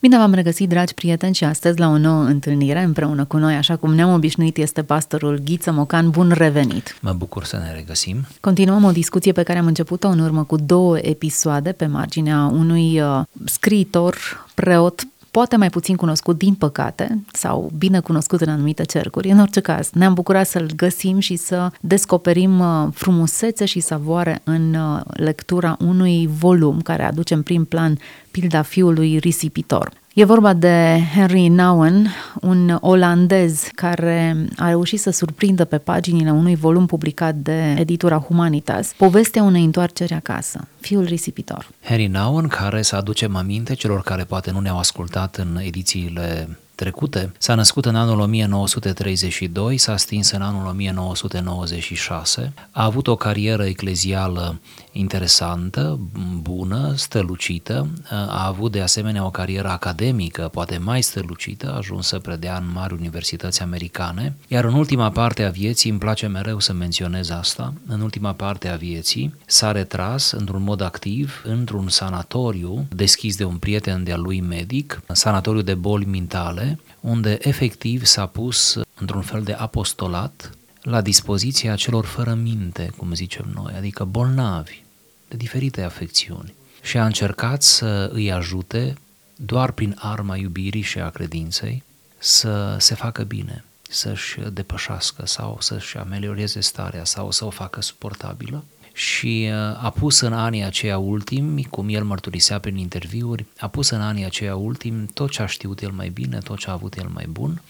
Bine v-am regăsit, dragi prieteni, și astăzi la o nouă întâlnire împreună cu noi, așa cum ne-am obișnuit, este pastorul Ghiță Mocan. Bun revenit! Mă bucur să ne regăsim. Continuăm o discuție pe care am început-o în urmă cu două episoade pe marginea unui uh, scriitor, preot, poate mai puțin cunoscut din păcate sau bine cunoscut în anumite cercuri. În orice caz, ne-am bucurat să-l găsim și să descoperim uh, frumusețe și savoare în uh, lectura unui volum care aduce în prim plan pilda fiului risipitor. E vorba de Henry Nouwen, un olandez care a reușit să surprindă pe paginile unui volum publicat de editura Humanitas povestea unei întoarceri acasă, fiul risipitor. Henry Nouwen, care să aducem aminte celor care poate nu ne-au ascultat în edițiile trecute. S-a născut în anul 1932, s-a stins în anul 1996, a avut o carieră eclezială interesantă, bună, stălucită, a avut de asemenea o carieră academică, poate mai stălucită, a ajuns să predea în mari universități americane, iar în ultima parte a vieții, îmi place mereu să menționez asta, în ultima parte a vieții s-a retras într-un mod activ într-un sanatoriu deschis de un prieten de-al lui medic, sanatoriu de boli mentale, unde efectiv s-a pus într-un fel de apostolat la dispoziția celor fără minte, cum zicem noi, adică bolnavi de diferite afecțiuni. Și a încercat să îi ajute doar prin arma iubirii și a credinței să se facă bine, să-și depășească sau să-și amelioreze starea sau să o facă suportabilă și uh, a pus în anii aceia ultimi, cum el mărturisea prin interviuri, a pus în anii aceia ultimi tot ce a știut el mai bine, tot ce a avut el mai bun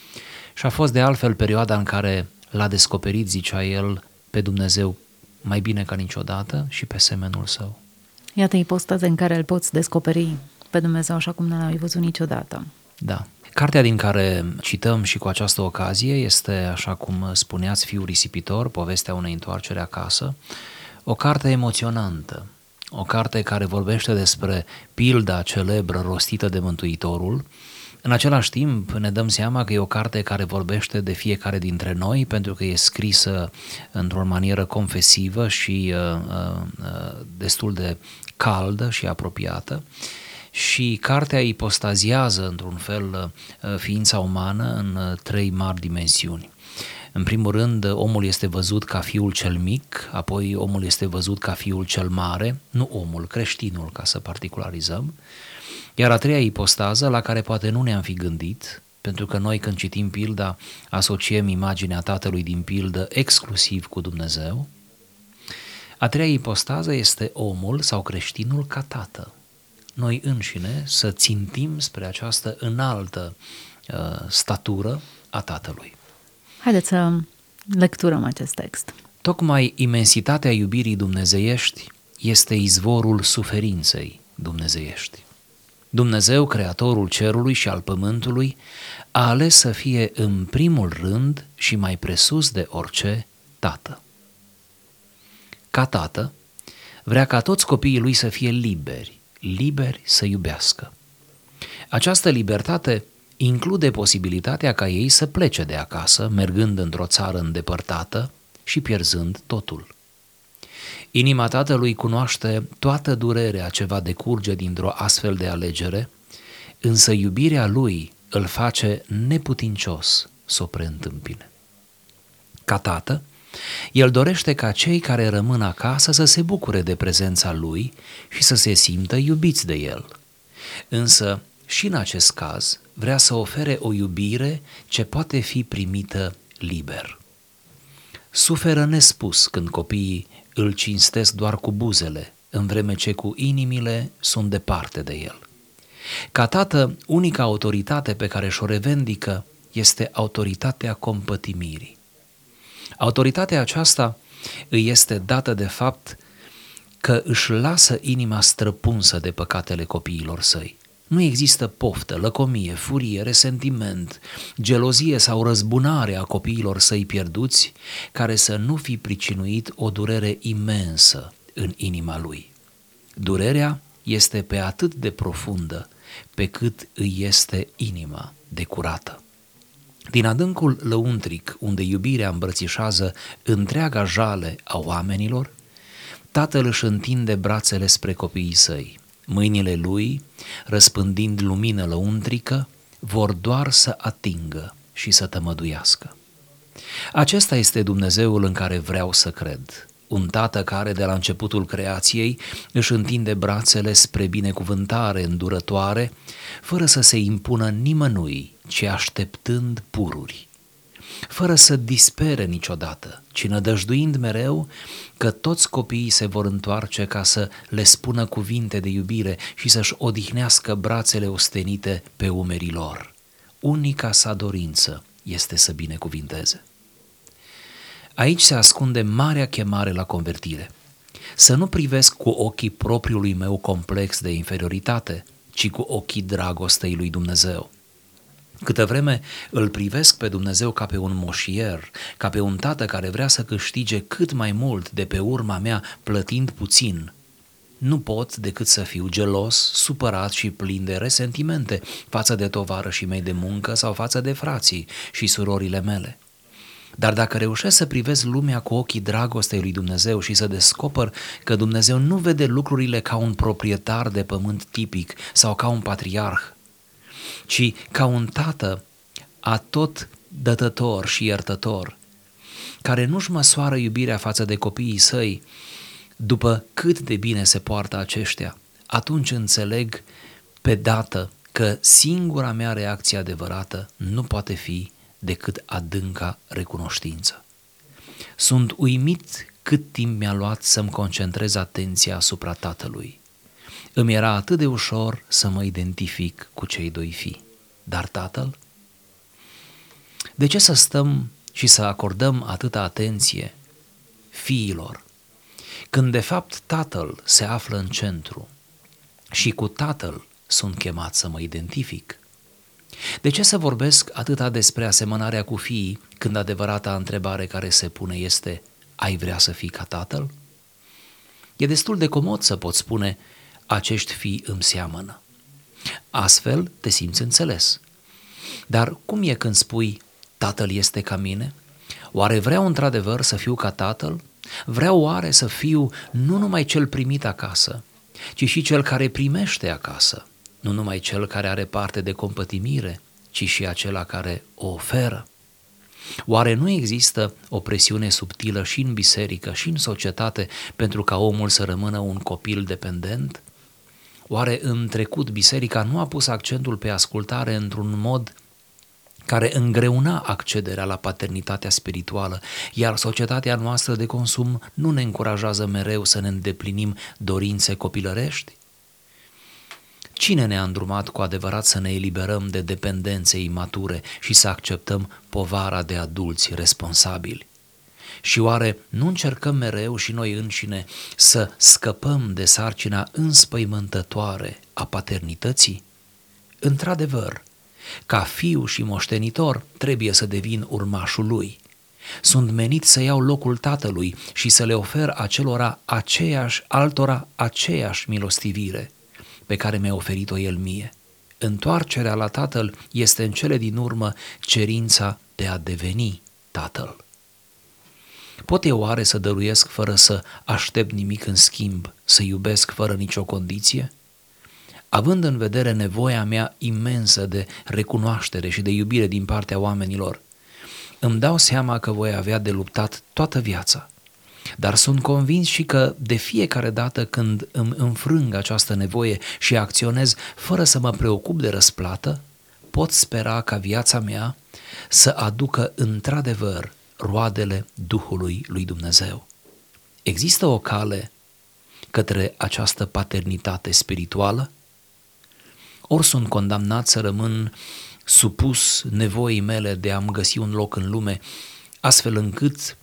și a fost de altfel perioada în care l-a descoperit, zicea el, pe Dumnezeu mai bine ca niciodată și pe semenul său. Iată ipostaze în care îl poți descoperi pe Dumnezeu așa cum nu l-ai văzut niciodată. Da. Cartea din care cităm și cu această ocazie este, așa cum spuneați, Fiul risipitor, povestea unei întoarcere acasă, o carte emoționantă, o carte care vorbește despre pilda celebră rostită de Mântuitorul. În același timp ne dăm seama că e o carte care vorbește de fiecare dintre noi pentru că e scrisă într-o manieră confesivă și uh, uh, uh destul de caldă și apropiată și cartea ipostaziază într-un fel uh, ființa umană în uh, trei mari dimensiuni. În primul rând, omul este văzut ca fiul cel mic, apoi omul este văzut ca fiul cel mare, nu omul, creștinul, ca să particularizăm. Iar a treia ipostază, la care poate nu ne-am fi gândit, pentru că noi când citim pilda asociem imaginea tatălui din pildă exclusiv cu Dumnezeu, a treia ipostază este omul sau creștinul ca tată. Noi înșine să țintim spre această înaltă uh, statură a tatălui. Haideți să lecturăm acest text. Tocmai imensitatea iubirii dumnezeiești este izvorul suferinței dumnezeiești. Dumnezeu, creatorul cerului și al pământului, a ales să fie în primul rând și mai presus de orice tată. Ca tată, vrea ca toți copiii lui să fie liberi, liberi să iubească. Această libertate include posibilitatea ca ei să plece de acasă, mergând într-o țară îndepărtată și pierzând totul. Inima tatălui cunoaște toată durerea ce va decurge dintr-o astfel de alegere, însă iubirea lui îl face neputincios să o preîntâmpine. Ca tată, el dorește ca cei care rămân acasă să se bucure de prezența lui și să se simtă iubiți de el. Însă, și în acest caz, vrea să ofere o iubire ce poate fi primită liber. Suferă nespus când copiii îl cinstesc doar cu buzele, în vreme ce cu inimile sunt departe de el. Ca tată, unica autoritate pe care și-o revendică este autoritatea compătimirii. Autoritatea aceasta îi este dată de fapt că își lasă inima străpunsă de păcatele copiilor săi. Nu există poftă, lăcomie, furie, resentiment, gelozie sau răzbunare a copiilor săi pierduți care să nu fi pricinuit o durere imensă în inima lui. Durerea este pe atât de profundă pe cât îi este inima de curată. Din adâncul lăuntric, unde iubirea îmbrățișează întreaga jale a oamenilor, tatăl își întinde brațele spre copiii săi, Mâinile lui, răspândind lumină lăuntrică, vor doar să atingă și să tămăduiască. Acesta este Dumnezeul în care vreau să cred. Un tată care de la începutul creației își întinde brațele spre binecuvântare îndurătoare, fără să se impună nimănui, ci așteptând pururi fără să dispere niciodată, ci nădăjduind mereu că toți copiii se vor întoarce ca să le spună cuvinte de iubire și să-și odihnească brațele ostenite pe umerii lor. Unica sa dorință este să binecuvinteze. Aici se ascunde marea chemare la convertire. Să nu privesc cu ochii propriului meu complex de inferioritate, ci cu ochii dragostei lui Dumnezeu. Câtă vreme îl privesc pe Dumnezeu ca pe un moșier, ca pe un tată care vrea să câștige cât mai mult de pe urma mea plătind puțin, nu pot decât să fiu gelos, supărat și plin de resentimente față de tovarășii mei de muncă sau față de frații și surorile mele. Dar dacă reușesc să privesc lumea cu ochii dragostei lui Dumnezeu și să descoper că Dumnezeu nu vede lucrurile ca un proprietar de pământ tipic sau ca un patriarh, ci ca un tată atot dătător și iertător, care nu-și măsoară iubirea față de copiii săi după cât de bine se poartă aceștia, atunci înțeleg pe dată că singura mea reacție adevărată nu poate fi decât adânca recunoștință. Sunt uimit cât timp mi-a luat să-mi concentrez atenția asupra tatălui. Îmi era atât de ușor să mă identific cu cei doi fii. Dar tatăl? De ce să stăm și să acordăm atâta atenție fiilor, când de fapt tatăl se află în centru și cu tatăl sunt chemat să mă identific? De ce să vorbesc atâta despre asemănarea cu fiii când adevărata întrebare care se pune este ai vrea să fii ca tatăl? E destul de comod să pot spune acești fii îmi seamănă. Astfel te simți înțeles. Dar cum e când spui tatăl este ca mine? Oare vreau într-adevăr să fiu ca tatăl? Vreau oare să fiu nu numai cel primit acasă, ci și cel care primește acasă, nu numai cel care are parte de compătimire, ci și acela care o oferă? Oare nu există o presiune subtilă și în biserică și în societate pentru ca omul să rămână un copil dependent? Oare în trecut biserica nu a pus accentul pe ascultare într-un mod care îngreuna accederea la paternitatea spirituală, iar societatea noastră de consum nu ne încurajează mereu să ne îndeplinim dorințe copilărești? Cine ne-a îndrumat cu adevărat să ne eliberăm de dependențe imature și să acceptăm povara de adulți responsabili? Și oare nu încercăm mereu și noi înșine să scăpăm de sarcina înspăimântătoare a paternității? Într-adevăr, ca fiu și moștenitor trebuie să devin urmașul lui. Sunt menit să iau locul tatălui și să le ofer acelora aceeași, altora aceeași milostivire pe care mi-a oferit-o el mie. Întoarcerea la tatăl este în cele din urmă cerința de a deveni tatăl. Pot eu oare să dăruiesc fără să aștept nimic în schimb, să iubesc fără nicio condiție? Având în vedere nevoia mea imensă de recunoaștere și de iubire din partea oamenilor, îmi dau seama că voi avea de luptat toată viața. Dar sunt convins și că de fiecare dată când îmi înfrâng această nevoie și acționez fără să mă preocup de răsplată, pot spera ca viața mea să aducă într-adevăr roadele Duhului lui Dumnezeu. Există o cale către această paternitate spirituală? Ori sunt condamnat să rămân supus nevoii mele de a-mi găsi un loc în lume, astfel încât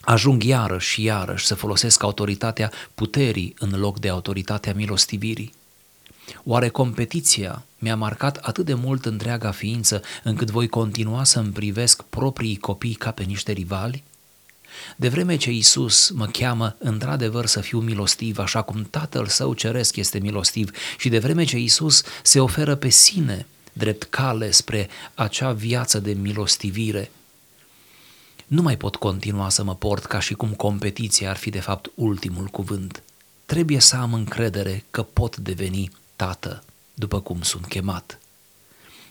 ajung iarăși și iarăși să folosesc autoritatea puterii în loc de autoritatea milostivirii. Oare competiția mi-a marcat atât de mult întreaga ființă încât voi continua să-mi privesc proprii copii ca pe niște rivali? De vreme ce Isus mă cheamă într-adevăr să fiu milostiv, așa cum Tatăl Său Ceresc este milostiv, și de vreme ce Isus se oferă pe sine drept cale spre acea viață de milostivire, nu mai pot continua să mă port ca și cum competiția ar fi de fapt ultimul cuvânt. trebuie să am încredere că pot deveni tată după cum sunt chemat.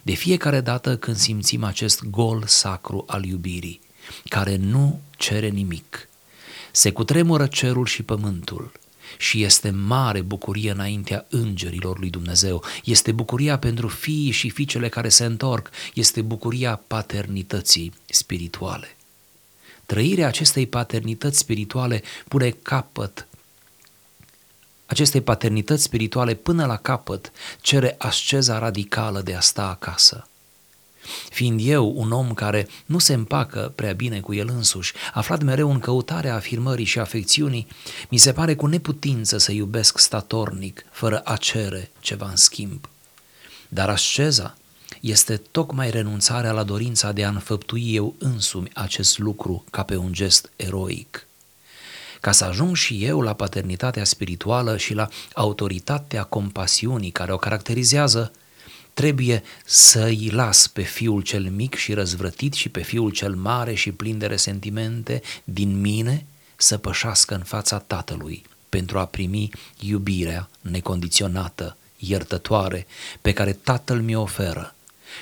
De fiecare dată când simțim acest gol sacru al iubirii, care nu cere nimic, se cutremură cerul și pământul și este mare bucurie înaintea îngerilor lui Dumnezeu. Este bucuria pentru fiii și fiicele care se întorc, este bucuria paternității spirituale. Trăirea acestei paternități spirituale pune capăt acestei paternități spirituale până la capăt cere asceza radicală de a sta acasă. Fiind eu un om care nu se împacă prea bine cu el însuși, aflat mereu în căutarea afirmării și afecțiunii, mi se pare cu neputință să iubesc statornic, fără a cere ceva în schimb. Dar asceza este tocmai renunțarea la dorința de a înfăptui eu însumi acest lucru ca pe un gest eroic. Ca să ajung și eu la paternitatea spirituală și la autoritatea compasiunii care o caracterizează, trebuie să-i las pe fiul cel mic și răzvrătit și pe fiul cel mare și plin de resentimente din mine să pășească în fața tatălui pentru a primi iubirea necondiționată, iertătoare, pe care tatăl mi-o oferă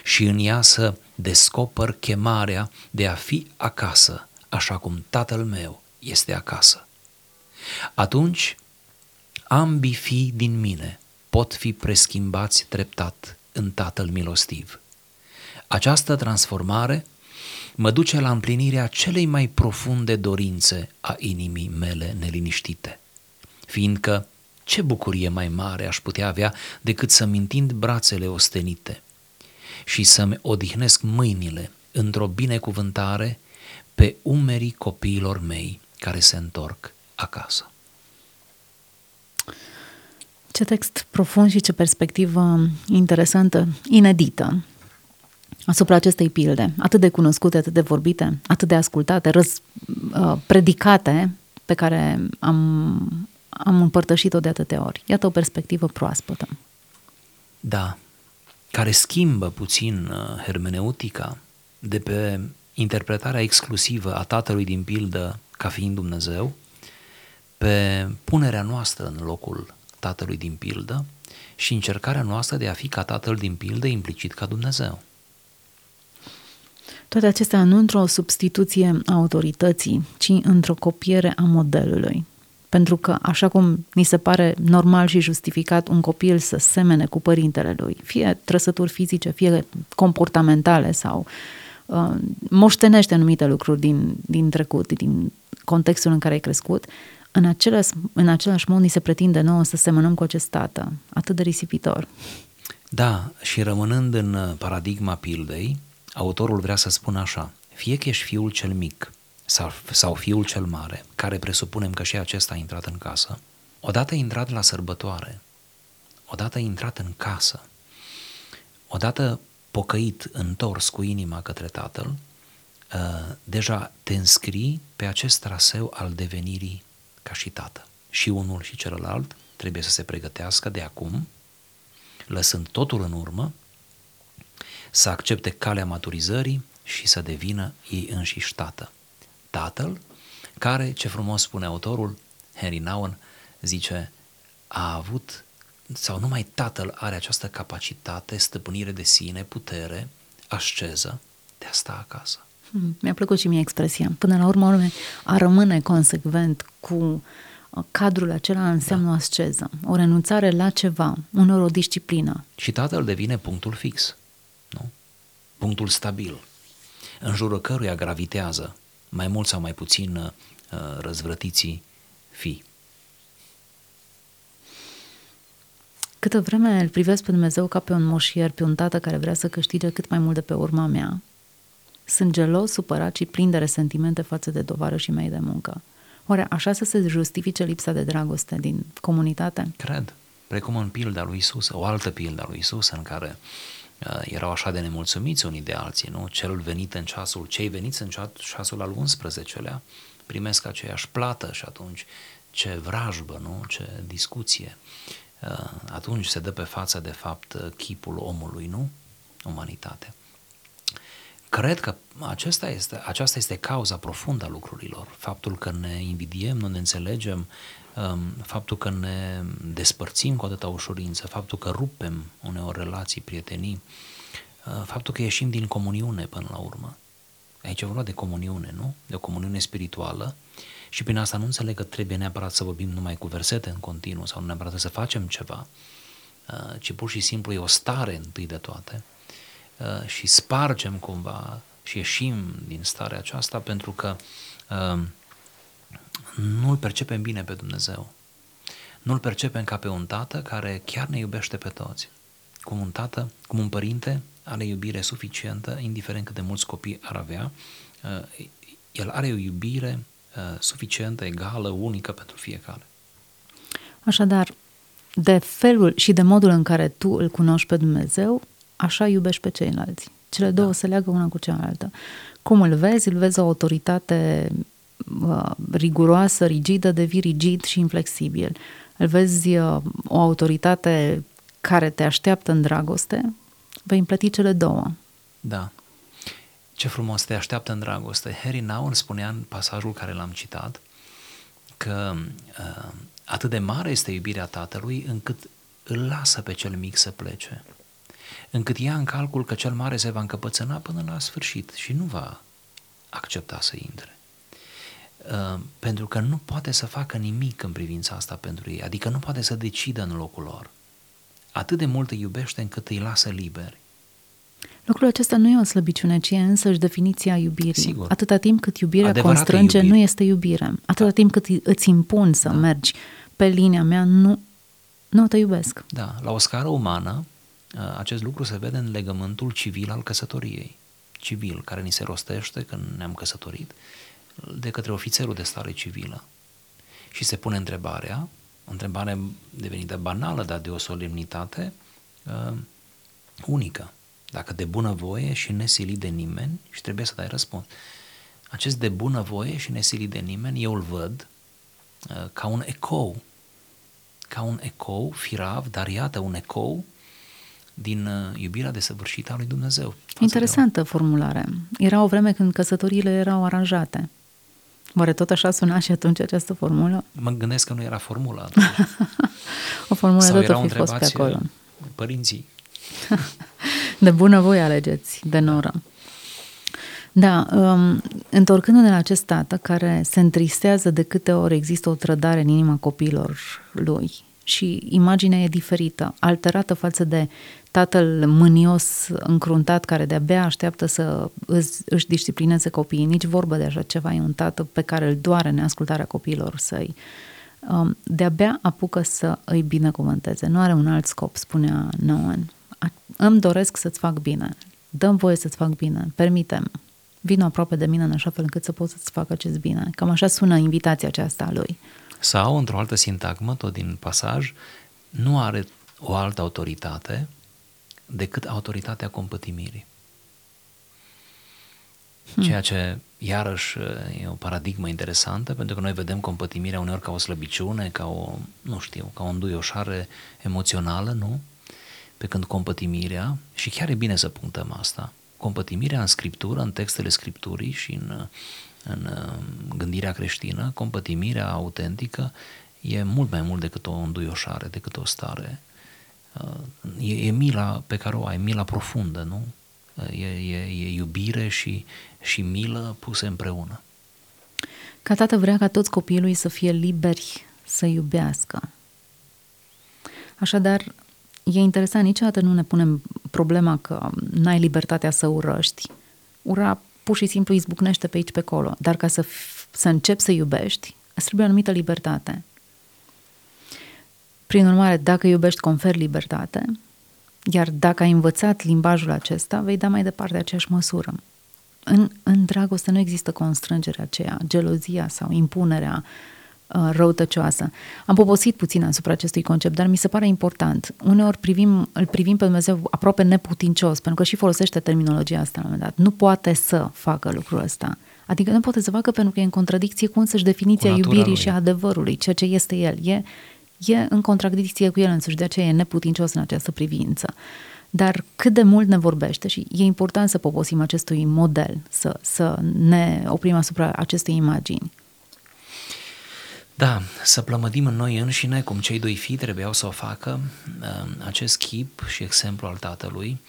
și în ea să descoper chemarea de a fi acasă, așa cum tatăl meu este acasă. Atunci, ambii fii din mine pot fi preschimbați treptat în Tatăl milostiv. Această transformare mă duce la împlinirea celei mai profunde dorințe a inimii mele neliniștite, fiindcă ce bucurie mai mare aș putea avea decât să-mi întind brațele ostenite și să-mi odihnesc mâinile într-o binecuvântare pe umerii copiilor mei care se întorc acasă. Ce text profund și ce perspectivă interesantă, inedită asupra acestei pilde, atât de cunoscute, atât de vorbite, atât de ascultate, răz, uh, predicate, pe care am, am împărtășit-o de atâtea ori. Iată o perspectivă proaspătă. Da, care schimbă puțin uh, hermeneutica de pe interpretarea exclusivă a tatălui din pildă ca fiind Dumnezeu, pe punerea noastră în locul tatălui din pildă și încercarea noastră de a fi ca tatăl din pildă implicit ca Dumnezeu. Toate acestea nu într-o substituție a autorității, ci într-o copiere a modelului. Pentru că, așa cum ni se pare normal și justificat un copil să semene cu părintele lui, fie trăsături fizice, fie comportamentale sau uh, moștenește anumite lucruri din, din trecut, din contextul în care ai crescut, în același, în același mod ni se pretinde nouă să semănăm cu acest tată, atât de risipitor. Da, și rămânând în paradigma pildei, autorul vrea să spună așa, fie că ești fiul cel mic sau, sau fiul cel mare, care presupunem că și acesta a intrat în casă, odată intrat la sărbătoare, odată intrat în casă, odată pocăit, întors cu inima către tatăl, uh, deja te înscrii pe acest traseu al devenirii ca și tată. Și unul și celălalt trebuie să se pregătească de acum, lăsând totul în urmă, să accepte calea maturizării și să devină ei înșiși tată. Tatăl, care, ce frumos spune autorul, Henry Nouwen, zice, a avut, sau numai tatăl are această capacitate, stăpânire de sine, putere, asceză, de a sta acasă. Hmm, mi-a plăcut și mie expresia. Până la urmă, a rămâne consecvent cu uh, cadrul acela înseamnă da. o asceză, o renunțare la ceva, unor o disciplină. Și tatăl devine punctul fix, nu? punctul stabil, în jurul căruia gravitează mai mult sau mai puțin uh, răzvrătiții fii. Câtă vreme îl privesc pe Dumnezeu ca pe un moșier, pe un tată care vrea să câștige cât mai mult de pe urma mea, sunt gelos, supărat și plin de resentimente față de și mei de muncă. Oare așa să se justifice lipsa de dragoste din comunitate? Cred. Precum în pilda lui Isus, o altă pilda lui Isus în care uh, erau așa de nemulțumiți unii de alții, nu? Celul venit în ceasul, cei veniți în ceasul al 11-lea primesc aceeași plată și atunci ce vrajbă, nu? Ce discuție. Uh, atunci se dă pe față, de fapt, chipul omului, nu? Umanitatea cred că acesta este, aceasta este cauza profundă a lucrurilor. Faptul că ne invidiem, nu ne înțelegem, um, faptul că ne despărțim cu atâta ușurință, faptul că rupem uneori relații, prietenii, uh, faptul că ieșim din comuniune până la urmă. Aici e vorba de comuniune, nu? De o comuniune spirituală și prin asta nu înțeleg că trebuie neapărat să vorbim numai cu versete în continuu sau neapărat să facem ceva, uh, ci pur și simplu e o stare întâi de toate uh, și spargem cumva și ieșim din starea aceasta pentru că uh, nu-L percepem bine pe Dumnezeu. Nu-L percepem ca pe un tată care chiar ne iubește pe toți. Cum un tată, cum un părinte are iubire suficientă, indiferent cât de mulți copii ar avea, el are o iubire Uh, suficientă, egală, unică pentru fiecare. Așadar, de felul și de modul în care tu îl cunoști pe Dumnezeu, așa iubești pe ceilalți. Cele două da. se leagă una cu cealaltă. Cum îl vezi? Îl vezi o autoritate uh, riguroasă, rigidă, devii rigid și inflexibil. Îl vezi uh, o autoritate care te așteaptă în dragoste, vei împlăti cele două. Da. Ce frumos te așteaptă în dragoste. Harry Naun spunea în pasajul care l-am citat că uh, atât de mare este iubirea tatălui încât îl lasă pe cel mic să plece. Încât ia în calcul că cel mare se va încăpățâna până la sfârșit și nu va accepta să intre. Uh, pentru că nu poate să facă nimic în privința asta pentru ei, adică nu poate să decidă în locul lor. Atât de mult îi iubește încât îi lasă liberi. Lucrul acesta nu e o slăbiciune, ci e însăși definiția iubirii. Sigur. Atâta timp cât iubirea Adevărată constrânge, iubire. nu este iubire. Atâta da. timp cât îți impun să da. mergi pe linia mea, nu, nu te iubesc. Da, la o scară umană, acest lucru se vede în legământul civil al căsătoriei. Civil, care ni se rostește când ne-am căsătorit, de către ofițerul de stare civilă. Și se pune întrebarea, o întrebare devenită banală, dar de o solemnitate uh, unică dacă de bunăvoie și nesilit de nimeni, și trebuie să dai răspuns. Acest de bunăvoie și nesilit de nimeni, eu îl văd uh, ca un ecou, ca un ecou firav, dar iată un ecou din uh, iubirea desăvârșită a lui Dumnezeu. Interesantă formulare. Era o vreme când căsătoriile erau aranjate. Oare tot așa suna și atunci această formulă? Mă gândesc că nu era formula o formulă Sau tot fi fost pe acolo. Părinții de bună voi alegeți de noră. Da, um, întorcându-ne la acest tată care se întristează de câte ori există o trădare în inima copiilor lui și imaginea e diferită, alterată față de tatăl mânios, încruntat, care de-abia așteaptă să își, își disciplineze copiii. Nici vorbă de așa ceva, e un tată pe care îl doare neascultarea copiilor săi. Um, de-abia apucă să îi binecuvânteze. Nu are un alt scop, spunea Noan îmi doresc să-ți fac bine, dăm voie să-ți fac bine, permitem, vină aproape de mine în așa fel încât să pot să-ți fac acest bine. Cam așa sună invitația aceasta a lui. Sau, într-o altă sintagmă, tot din pasaj, nu are o altă autoritate decât autoritatea compătimirii. Hmm. Ceea ce, iarăși, e o paradigmă interesantă, pentru că noi vedem compătimirea uneori ca o slăbiciune, ca o, nu știu, ca o înduioșare emoțională, nu? Pe când compătimirea, și chiar e bine să punctăm asta, compătimirea în scriptură, în textele scripturii și în, în gândirea creștină, compătimirea autentică e mult mai mult decât o înduioșare, decât o stare. E, e mila pe care o ai, mila profundă, nu? E, e, e iubire și, și milă puse împreună. Ca tată vrea ca toți copiii lui să fie liberi să iubească. Așadar, e interesant, niciodată nu ne punem problema că n-ai libertatea să urăști. Ura pur și simplu izbucnește pe aici, pe acolo. Dar ca să, să începi să iubești, îți trebuie o anumită libertate. Prin urmare, dacă iubești, conferi libertate, iar dacă ai învățat limbajul acesta, vei da mai departe aceeași măsură. În, în dragoste nu există constrângerea aceea, gelozia sau impunerea Uh, răutăcioasă. Am poposit puțin asupra acestui concept, dar mi se pare important. Uneori privim, îl privim pe Dumnezeu aproape neputincios, pentru că și folosește terminologia asta la un moment dat. Nu poate să facă lucrul ăsta. Adică nu poate să facă pentru că e în contradicție cu însăși definiția iubirii lui. și adevărului, ceea ce este el. E, e în contradicție cu el însuși, de aceea e neputincios în această privință. dar cât de mult ne vorbește și e important să poposim acestui model, să, să ne oprim asupra acestei imagini. Da, să plămădim în noi înșine, cum cei doi fii trebuiau să o facă, uh, acest chip și exemplu al tatălui,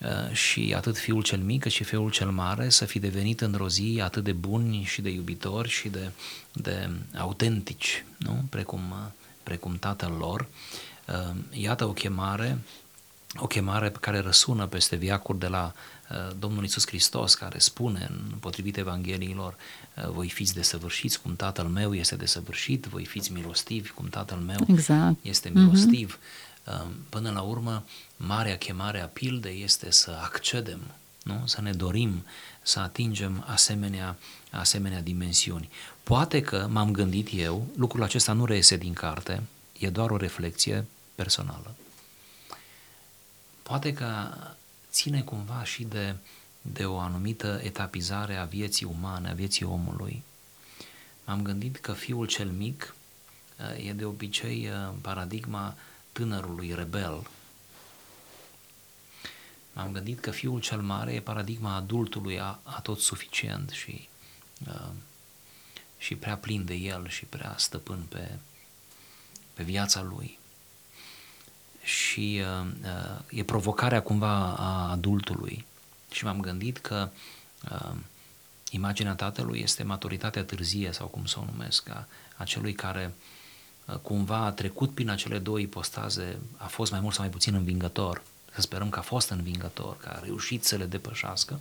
uh, și atât fiul cel mic cât și fiul cel mare să fi devenit într-o zi atât de buni și de iubitori și de, de autentici, nu? Precum, uh, precum tatăl lor. Iată o chemare, o chemare pe care răsună peste viacuri de la Domnul Isus Hristos, care spune, în potrivit Evangheliilor, Uh, voi fiți desăvârșiți cum Tatăl meu este desăvârșit, voi fiți milostivi cum Tatăl meu exact. este milostiv. Mm-hmm. Până la urmă, marea chemare a pildei este să accedem, nu? să ne dorim să atingem asemenea, asemenea dimensiuni. Poate că m-am gândit eu, lucrul acesta nu reiese din carte, e doar o reflexie personală. Poate că ține cumva și de uh, de o anumită etapizare a vieții umane, a vieții omului. M-am gândit că fiul cel mic uh, e de obicei uh, paradigma tânărului rebel. M-am gândit că fiul cel mare e paradigma adultului a, a tot suficient și, uh, și prea plin de el și prea stăpân pe, pe viața lui. Și uh, uh, e provocarea cumva a adultului. Și m-am gândit că uh, imaginea tatălui este maturitatea târzie sau cum să o numesc, a, a celui care uh, cumva a trecut prin acele două ipostaze, a fost mai mult sau mai puțin învingător, să sperăm că a fost învingător, că a reușit să le depășească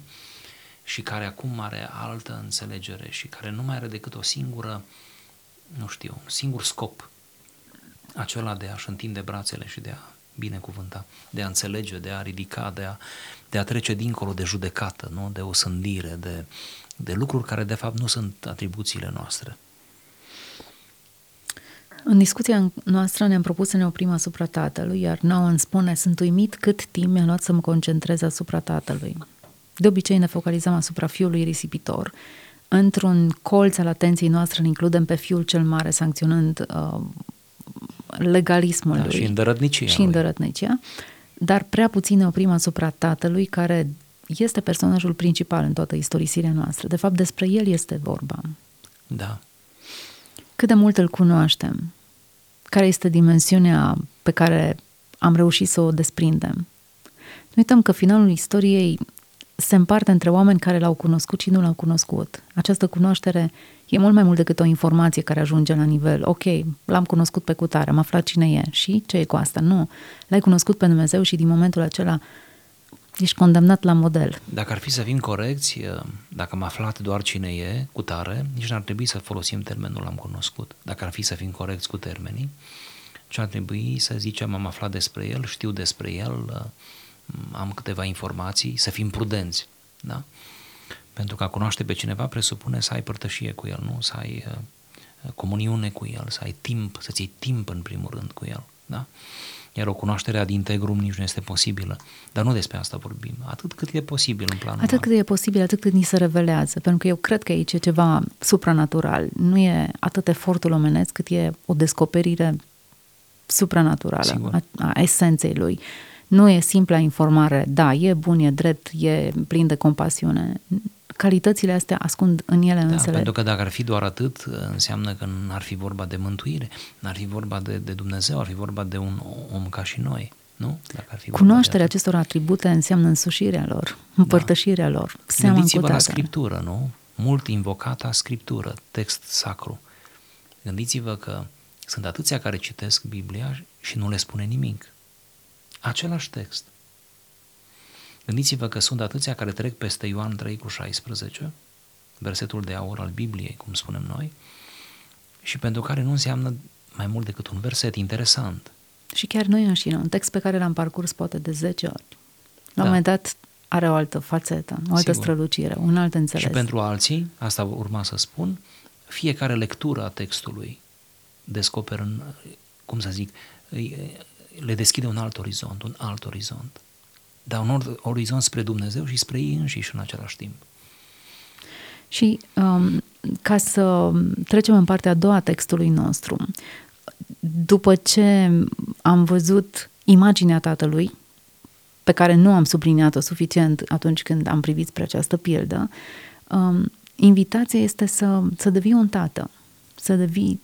și care acum are altă înțelegere și care nu mai are decât o singură, nu știu, un singur scop, acela de a-și întinde brațele și de a binecuvânta, de a înțelege, de a ridica, de a, de a trece dincolo de judecată, nu? de o sândire, de, de lucruri care de fapt nu sunt atribuțiile noastre. În discuția noastră ne-am propus să ne oprim asupra tatălui, iar Noah îmi spune, sunt uimit cât timp mi-a luat să mă concentrez asupra tatălui. De obicei ne focalizăm asupra fiului risipitor. Într-un colț al atenției noastre îl includem pe fiul cel mare, sancționând uh, legalismul da, lui. Și îndărătnicia. Și îndărătnicia. Dar prea puțin ne oprim asupra tatălui, care este personajul principal în toată istorisirea noastră. De fapt, despre el este vorba. Da. Cât de mult îl cunoaștem? Care este dimensiunea pe care am reușit să o desprindem? Nu uităm că finalul istoriei se împarte între oameni care l-au cunoscut și nu l-au cunoscut. Această cunoaștere e mult mai mult decât o informație care ajunge la nivel, ok, l-am cunoscut pe cutare, am aflat cine e și ce e cu asta. Nu, l-ai cunoscut pe Dumnezeu și din momentul acela ești condamnat la model. Dacă ar fi să fim corecți, dacă am aflat doar cine e cu tare, nici n-ar trebui să folosim termenul am cunoscut. Dacă ar fi să fim corecți cu termenii, ce ar trebui să zicem am aflat despre el, știu despre el, am câteva informații, să fim prudenți. Da? Pentru că a cunoaște pe cineva presupune să ai părtășie cu el, nu? Să ai uh, comuniune cu el, să ai timp, să-ți iei timp în primul rând cu el. Da? Iar o cunoaștere ad integrum nici nu este posibilă. Dar nu despre asta vorbim. Atât cât e posibil în planul Atât cât e posibil, atât cât ni se revelează. Pentru că eu cred că aici e ceva supranatural. Nu e atât efortul omenesc cât e o descoperire supranaturală a, a esenței lui. Nu e simpla informare, da, e bun, e drept, e plin de compasiune. Calitățile astea ascund în ele da, însele. pentru că dacă ar fi doar atât, înseamnă că n-ar fi vorba de mântuire, n-ar fi vorba de, de Dumnezeu, ar fi vorba de un om ca și noi. Nu? Dacă ar fi Cunoașterea acestor atribute înseamnă însușirea lor, împărtășirea da. lor. Gândiți-vă la Scriptură, nu? Mult invocata Scriptură, text sacru. Gândiți-vă că sunt atâția care citesc Biblia și nu le spune nimic. Același text. Gândiți-vă că sunt atâția care trec peste Ioan 3 cu 16, versetul de aur al Bibliei, cum spunem noi, și pentru care nu înseamnă mai mult decât un verset interesant. Și chiar noi înșine, un text pe care l-am parcurs poate de 10 ori. La da. un moment dat are o altă fațetă, o altă Sigur. strălucire, un alt înțeles. Și pentru alții, asta urma să spun, fiecare lectură a textului descoperă, cum să zic, le deschide un alt orizont, un alt orizont. Dar un orizont spre Dumnezeu și spre ei înșiși în același timp. Și um, ca să trecem în partea a doua a textului nostru, după ce am văzut imaginea tatălui, pe care nu am subliniat-o suficient atunci când am privit spre această pildă, um, invitația este să, să devii un tată, să devii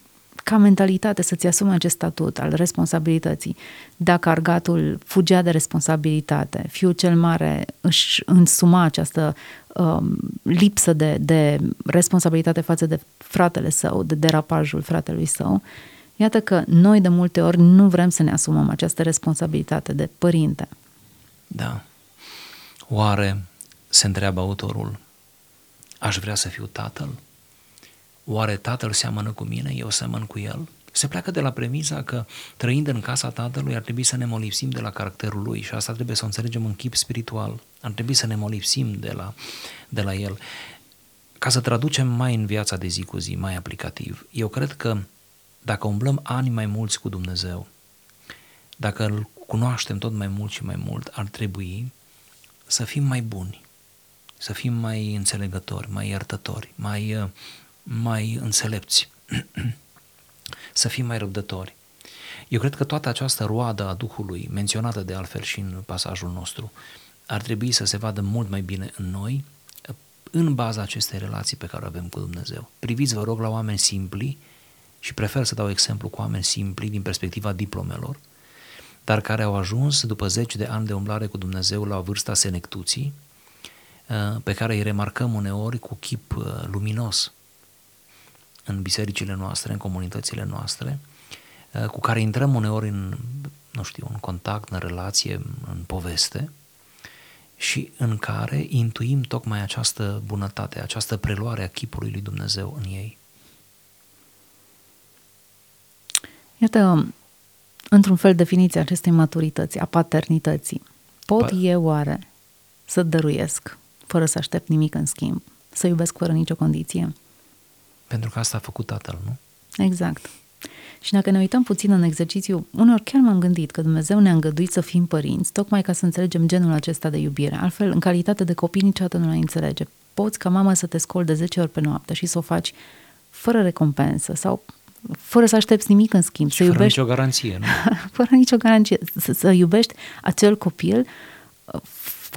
ca mentalitate să-ți asumi acest statut al responsabilității. Dacă argatul fugea de responsabilitate, fiul cel mare își însuma această um, lipsă de, de responsabilitate față de fratele său, de derapajul fratelui său, iată că noi de multe ori nu vrem să ne asumăm această responsabilitate de părinte. Da. Oare, se întreabă autorul, aș vrea să fiu tatăl? Oare tatăl seamănă cu mine, eu semăn cu el? Se pleacă de la premisa că trăind în casa tatălui ar trebui să ne molipsim de la caracterul lui și asta trebuie să o înțelegem în chip spiritual. Ar trebui să ne molipsim de la, de la el. Ca să traducem mai în viața de zi cu zi, mai aplicativ, eu cred că dacă umblăm ani mai mulți cu Dumnezeu, dacă îl cunoaștem tot mai mult și mai mult, ar trebui să fim mai buni, să fim mai înțelegători, mai iertători, mai mai înțelepți, să fim mai răbdători. Eu cred că toată această roadă a Duhului, menționată de altfel și în pasajul nostru, ar trebui să se vadă mult mai bine în noi, în baza acestei relații pe care o avem cu Dumnezeu. Priviți, vă rog, la oameni simpli și prefer să dau exemplu cu oameni simpli din perspectiva diplomelor, dar care au ajuns după zeci de ani de umblare cu Dumnezeu la vârsta senectuții, pe care îi remarcăm uneori cu chip uh, luminos, în bisericile noastre, în comunitățile noastre, uh, cu care intrăm uneori în, nu știu, în contact, în relație, în poveste și în care intuim tocmai această bunătate, această preluare a chipului lui Dumnezeu în ei. Iată, într-un fel, definiția acestei maturități, a paternității. Pot pa- eu oare să dăruiesc fără să aștept nimic în schimb, să iubesc fără nicio condiție? Pentru că asta a făcut tatăl, nu? Exact. Și dacă ne uităm puțin în exercițiu, uneori chiar m-am gândit că Dumnezeu ne-a îngăduit să fim părinți, tocmai ca să înțelegem genul acesta de iubire. Altfel, în calitate de copii, niciodată nu l-ai înțelege. Poți ca mama să te scoli de 10 ori pe noapte și să o faci fără recompensă sau fără să aștepți nimic în schimb. Și să fără iubești, nicio garanție, nu? fără nicio garanție. Să, să iubești acel copil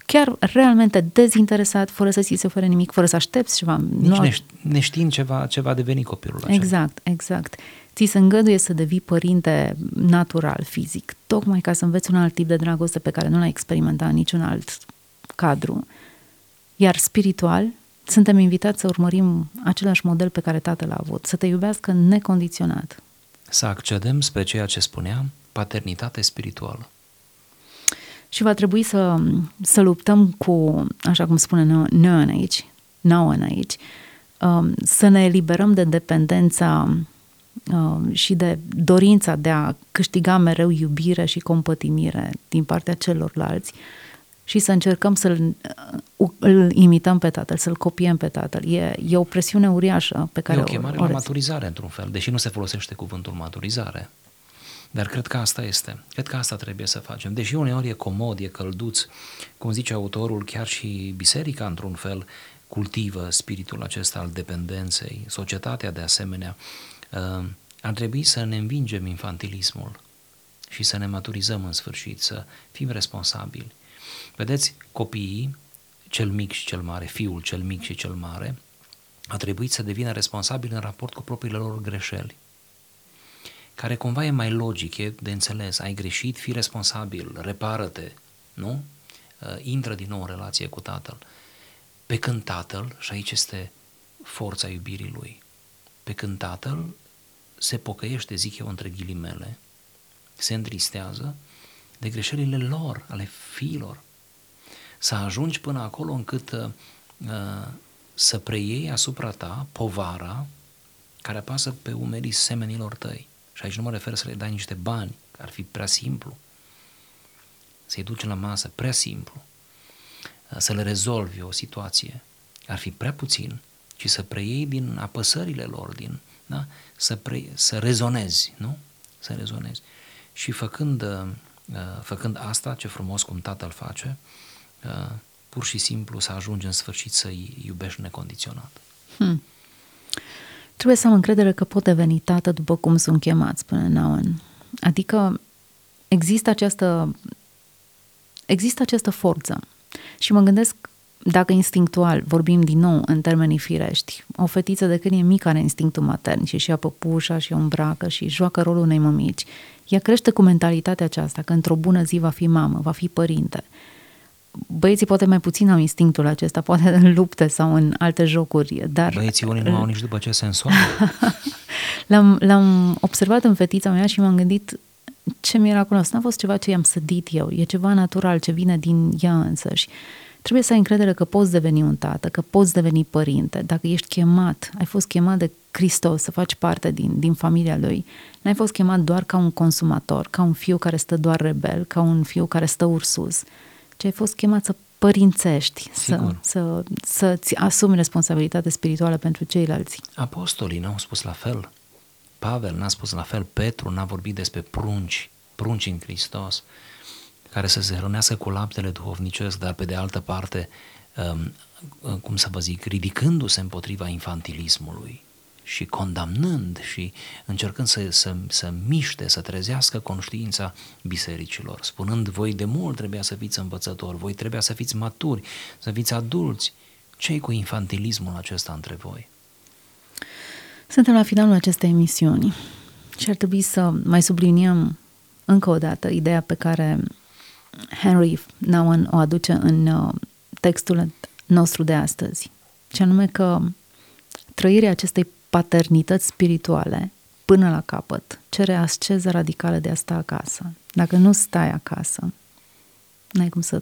chiar realmente dezinteresat, fără să ți se ofere nimic, fără să aștepți ceva. Nici nu... neștiind ceva, ce va deveni copilul acela. Exact, exact. Ți se îngăduie să devii părinte natural, fizic, tocmai ca să înveți un alt tip de dragoste pe care nu l-ai experimentat în niciun alt cadru. Iar spiritual, suntem invitați să urmărim același model pe care tatăl a avut, să te iubească necondiționat. Să accedem spre ceea ce spuneam, paternitate spirituală și va trebui să, să luptăm cu, așa cum spune Neon aici, Noan aici, um, să ne eliberăm de dependența um, și de dorința de a câștiga mereu iubire și compătimire din partea celorlalți și să încercăm să-l uh, îl imităm pe tatăl, să-l copiem pe tatăl. E, e o presiune uriașă pe care e o chemare o, o la maturizare, într-un fel, deși nu se folosește cuvântul maturizare. Dar cred că asta este. Cred că asta trebuie să facem. Deși uneori e comod, e călduț, cum zice autorul, chiar și biserica, într-un fel, cultivă spiritul acesta al dependenței, societatea de asemenea, uh, ar trebui să ne învingem infantilismul și să ne maturizăm în sfârșit, să fim responsabili. Vedeți, copiii, cel mic și cel mare, fiul cel mic și cel mare, a trebuit să devină responsabil în raport cu propriile lor greșeli care cumva e mai logic, e de înțeles, ai greșit, fii responsabil, repară-te, nu? Uh, intră din nou în relație cu tatăl. Pe când tatăl, și aici este forța iubirii lui, pe când tatăl se pocăiește, zic eu între ghilimele, se întristează de greșelile lor, ale fiilor. Să ajungi până acolo încât uh, uh să preiei asupra ta povara care apasă pe umerii semenilor tăi. Și aici nu mă refer să le dai niște bani, că ar fi prea simplu. Să-i duci la masă, prea simplu. Să le rezolvi o situație, ar fi prea puțin, ci să preiei din apăsările lor, din, da? să, pre, să rezonezi, nu? Să rezonezi. Și făcând, uh, făcând asta, ce frumos cum tatăl face, uh, pur și simplu să ajungi în sfârșit să-i iubești necondiționat. Hmm. Trebuie să am încredere că pot deveni tată după cum sunt chemat, spune Nauen. Adică există această există această forță. Și mă gândesc dacă instinctual vorbim din nou în termenii firești, o fetiță de când e mică are instinctul matern și și ia păpușa și o îmbracă și joacă rolul unei mămici, ea crește cu mentalitatea aceasta că într-o bună zi va fi mamă, va fi părinte. Băieții poate mai puțin au instinctul acesta, poate în lupte sau în alte jocuri, dar... Băieții unii nu au nici după ce se însoară. l-am, l-am observat în fetița mea și m-am gândit ce miraculos, n-a fost ceva ce i-am sădit eu, e ceva natural ce vine din ea însăși. Trebuie să ai încredere că poți deveni un tată, că poți deveni părinte, dacă ești chemat, ai fost chemat de Hristos să faci parte din, din familia lui, n-ai fost chemat doar ca un consumator, ca un fiu care stă doar rebel, ca un fiu care stă ursus, ci ai fost chemat să părințești, să, să, să-ți asumi responsabilitate spirituală pentru ceilalți. Apostolii n-au spus la fel. Pavel n-a spus la fel, Petru n-a vorbit despre prunci, prunci în Hristos care să se hrănească cu laptele duhovnicesc, dar pe de altă parte, um, uh, cum să vă zic, ridicându-se împotriva infantilismului și condamnând și încercând să, să, să miște, să trezească conștiința bisericilor, spunând voi de mult trebuia să fiți învățători, voi trebuia să fiți maturi, să fiți adulți. ce cu infantilismul acesta între voi? Suntem la finalul acestei emisiuni și ar trebui să mai subliniem încă o dată ideea pe care Henry Nouwen o aduce în uh, textul nostru de astăzi, ce anume că trăirea acestei paternități spirituale până la capăt cere asceză radicală de a sta acasă. Dacă nu stai acasă, n-ai cum să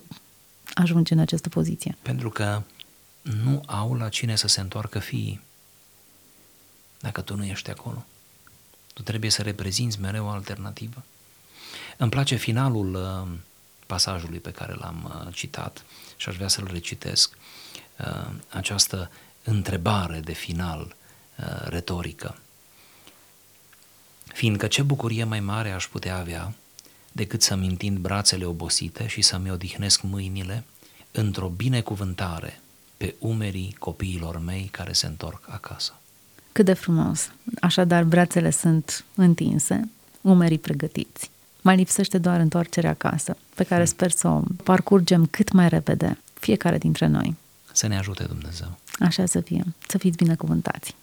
ajungi în această poziție. Pentru că nu au la cine să se întoarcă fiii dacă tu nu ești acolo. Tu trebuie să reprezinți mereu o alternativă. Îmi place finalul uh, pasajului pe care l-am uh, citat și aș vrea să-l recitesc, uh, această întrebare de final uh, retorică. Fiindcă ce bucurie mai mare aș putea avea decât să-mi întind brațele obosite și să-mi odihnesc mâinile într-o binecuvântare pe umerii copiilor mei care se întorc acasă. Cât de frumos! Așadar, brațele sunt întinse, umerii pregătiți. Mai lipsește doar întoarcerea acasă, pe care sper să o parcurgem cât mai repede, fiecare dintre noi. Să ne ajute Dumnezeu. Așa să fie. Să fiți binecuvântați.